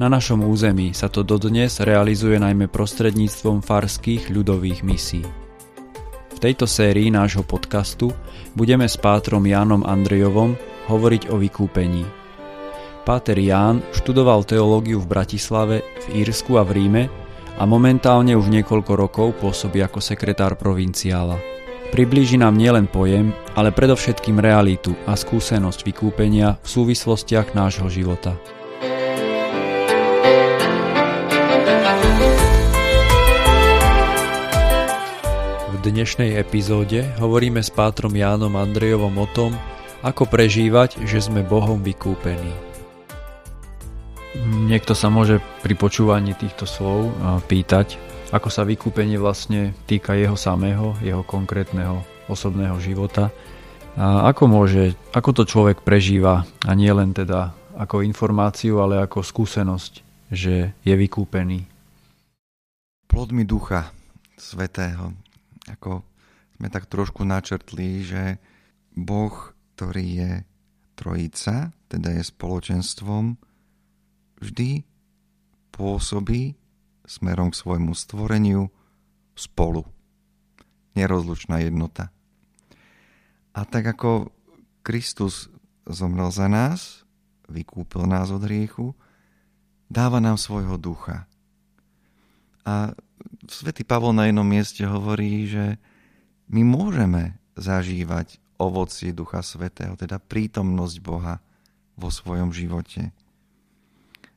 Na našom území sa to dodnes realizuje najmä prostredníctvom farských ľudových misí. V tejto sérii nášho podcastu budeme s pátrom Jánom Andrejovom hovoriť o vykúpení. Páter Ján študoval teológiu v Bratislave, v Írsku a v Ríme a momentálne už niekoľko rokov pôsobí ako sekretár provinciála. Priblíži nám nielen pojem, ale predovšetkým realitu a skúsenosť vykúpenia v súvislostiach nášho života. Dnešnej epizóde hovoríme s pátrom Jánom Andrejovom o tom, ako prežívať, že sme Bohom vykúpení. Niekto sa môže pri počúvaní týchto slov pýtať, ako sa vykúpenie vlastne týka jeho samého, jeho konkrétneho osobného života. A ako môže, ako to človek prežíva a nie len teda ako informáciu, ale ako skúsenosť, že je vykúpený. Plodmi ducha svetého ako sme tak trošku načrtli, že Boh, ktorý je trojica, teda je spoločenstvom, vždy pôsobí smerom k svojmu stvoreniu spolu. Nerozlučná jednota. A tak ako Kristus zomrel za nás, vykúpil nás od hriechu, dáva nám svojho ducha. A Svetý Pavol na jednom mieste hovorí, že my môžeme zažívať ovocie Ducha Svetého, teda prítomnosť Boha vo svojom živote.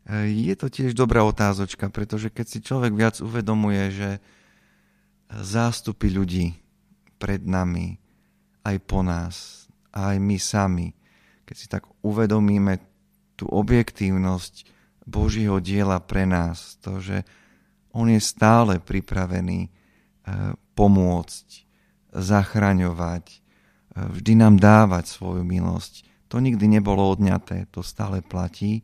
Je to tiež dobrá otázočka, pretože keď si človek viac uvedomuje, že zástupy ľudí pred nami, aj po nás, aj my sami, keď si tak uvedomíme tú objektívnosť Božího diela pre nás, to, že on je stále pripravený eh, pomôcť, zachraňovať, eh, vždy nám dávať svoju milosť. To nikdy nebolo odňaté, to stále platí.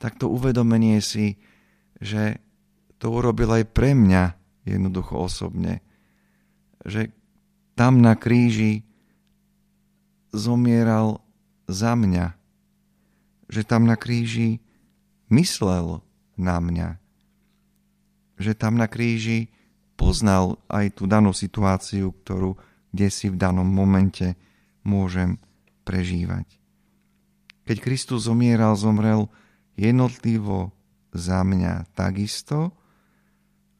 Tak to uvedomenie si, že to urobil aj pre mňa jednoducho osobne. Že tam na kríži zomieral za mňa. Že tam na kríži myslel na mňa že tam na kríži poznal aj tú danú situáciu, ktorú kde si v danom momente môžem prežívať. Keď Kristus zomieral, zomrel jednotlivo za mňa takisto,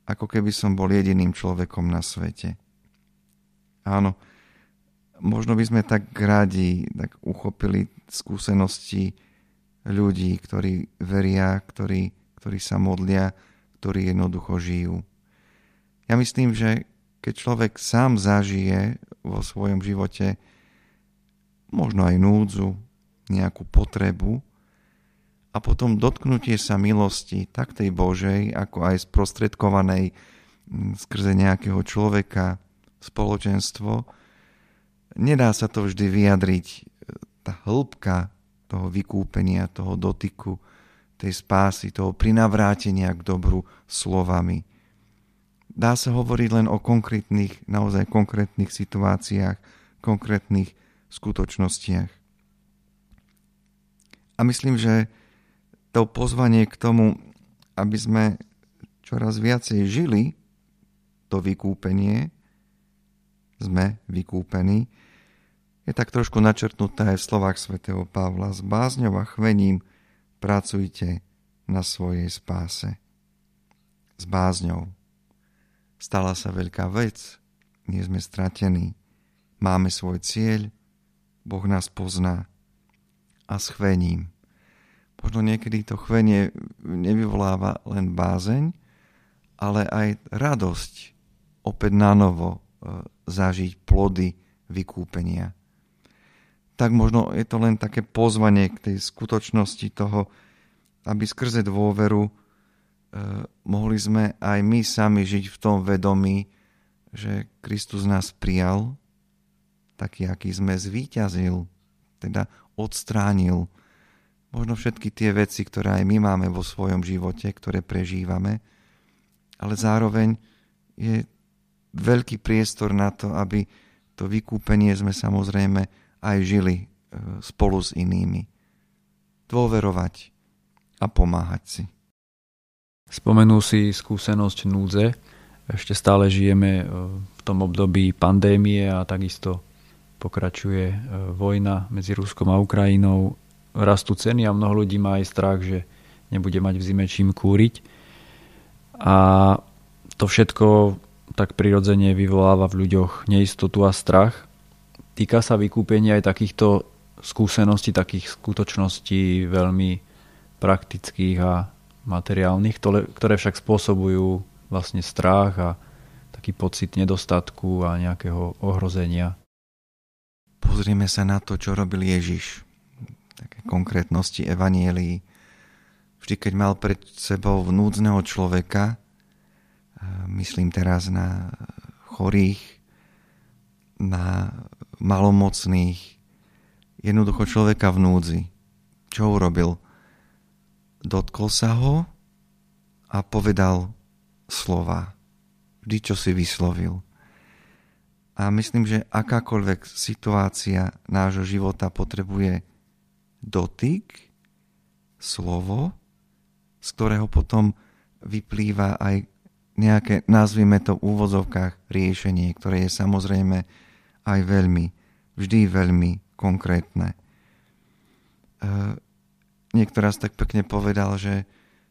ako keby som bol jediným človekom na svete. Áno, možno by sme tak radi tak uchopili skúsenosti ľudí, ktorí veria, ktorí, ktorí sa modlia, ktorí jednoducho žijú. Ja myslím, že keď človek sám zažije vo svojom živote možno aj núdzu, nejakú potrebu a potom dotknutie sa milosti tak tej Božej, ako aj sprostredkovanej mm, skrze nejakého človeka, spoločenstvo, nedá sa to vždy vyjadriť. Tá hĺbka toho vykúpenia, toho dotyku, tej spásy, toho prinavrátenia k dobru slovami. Dá sa hovoriť len o konkrétnych, naozaj konkrétnych situáciách, konkrétnych skutočnostiach. A myslím, že to pozvanie k tomu, aby sme čoraz viacej žili to vykúpenie, sme vykúpení, je tak trošku načrtnuté aj v slovách svätého Pavla. S bázňou a chvením pracujte na svojej spáse. S bázňou. Stala sa veľká vec, nie sme stratení. Máme svoj cieľ, Boh nás pozná. A s chvením. Možno niekedy to chvenie nevyvoláva len bázeň, ale aj radosť opäť na novo e, zažiť plody vykúpenia tak možno je to len také pozvanie k tej skutočnosti toho, aby skrze dôveru e, mohli sme aj my sami žiť v tom vedomí, že Kristus nás prijal, taký, aký sme zvíťazil, teda odstránil možno všetky tie veci, ktoré aj my máme vo svojom živote, ktoré prežívame, ale zároveň je veľký priestor na to, aby to vykúpenie sme samozrejme aj žili e, spolu s inými. Dôverovať a pomáhať si. Spomenul si skúsenosť núdze. Ešte stále žijeme e, v tom období pandémie a takisto pokračuje e, vojna medzi Ruskom a Ukrajinou. Rastú ceny a mnoho ľudí má aj strach, že nebude mať v zime čím kúriť. A to všetko tak prirodzene vyvoláva v ľuďoch neistotu a strach. Týka sa vykúpenia aj takýchto skúseností, takých skutočností veľmi praktických a materiálnych, ktoré však spôsobujú vlastne strach a taký pocit nedostatku a nejakého ohrozenia. Pozrieme sa na to, čo robil Ježiš. Také konkrétnosti evanielii. Vždy, keď mal pred sebou vnúdzneho človeka, myslím teraz na chorých, na malomocných, jednoducho človeka v núdzi. Čo urobil? Dotkol sa ho a povedal slova. Vždy, čo si vyslovil. A myslím, že akákoľvek situácia nášho života potrebuje dotyk, slovo, z ktorého potom vyplýva aj nejaké, nazvime to v úvozovkách, riešenie, ktoré je samozrejme aj veľmi, vždy veľmi konkrétne. E, niekto raz tak pekne povedal, že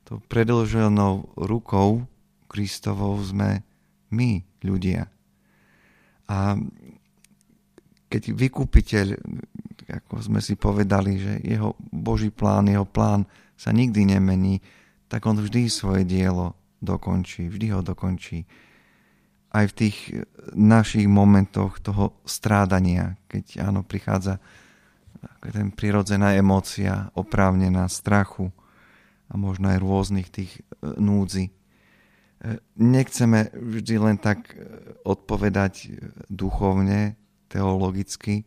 to predlženou rukou Kristovou sme my, ľudia. A keď vykupiteľ, ako sme si povedali, že jeho Boží plán, jeho plán sa nikdy nemení, tak on vždy svoje dielo dokončí, vždy ho dokončí. Aj v tých našich momentoch toho strádania, keď áno, prichádza ten prirodzená emócia oprávnená strachu a možno aj rôznych tých e, núdzi. E, nechceme vždy len tak e, odpovedať duchovne, teologicky,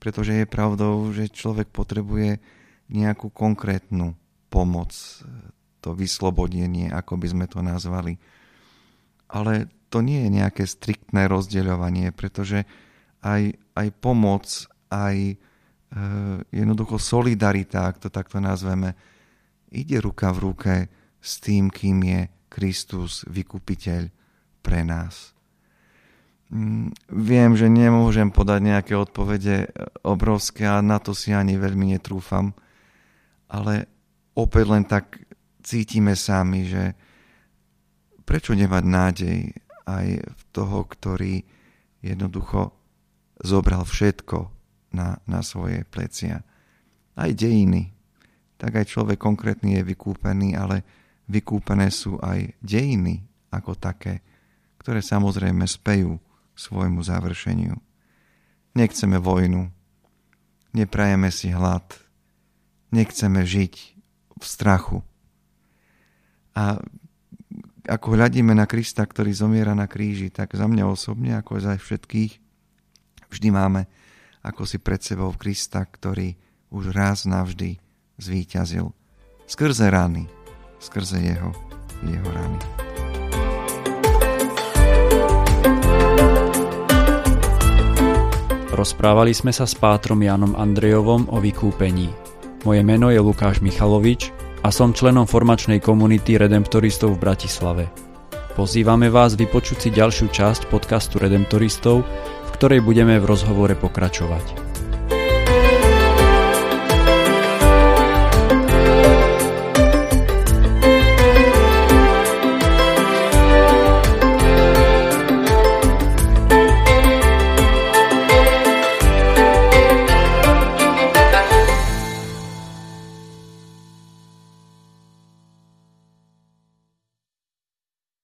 pretože je pravdou, že človek potrebuje nejakú konkrétnu pomoc to vyslobodenie, ako by sme to nazvali. Ale to nie je nejaké striktné rozdeľovanie, pretože aj, aj pomoc, aj e, jednoducho solidarita, ak to takto nazveme, ide ruka v ruke s tým, kým je Kristus, vykupiteľ pre nás. Mm, viem, že nemôžem podať nejaké odpovede obrovské a na to si ani veľmi netrúfam, ale opäť len tak cítime sami, že prečo nemať nádej aj v toho, ktorý jednoducho zobral všetko na, na svoje plecia. Aj dejiny. Tak aj človek konkrétny je vykúpený, ale vykúpené sú aj dejiny ako také, ktoré samozrejme spejú svojmu završeniu. Nechceme vojnu, neprajeme si hlad, nechceme žiť v strachu. A ako hľadíme na Krista, ktorý zomiera na kríži, tak za mňa osobne, ako za všetkých, vždy máme ako si pred sebou Krista, ktorý už raz navždy zvíťazil. Skrze rany, skrze jeho, jeho rany. Rozprávali sme sa s pátrom Jánom Andrejovom o vykúpení. Moje meno je Lukáš Michalovič a som členom formačnej komunity Redemptoristov v Bratislave. Pozývame vás vypočuť si ďalšiu časť podcastu Redemptoristov, v ktorej budeme v rozhovore pokračovať.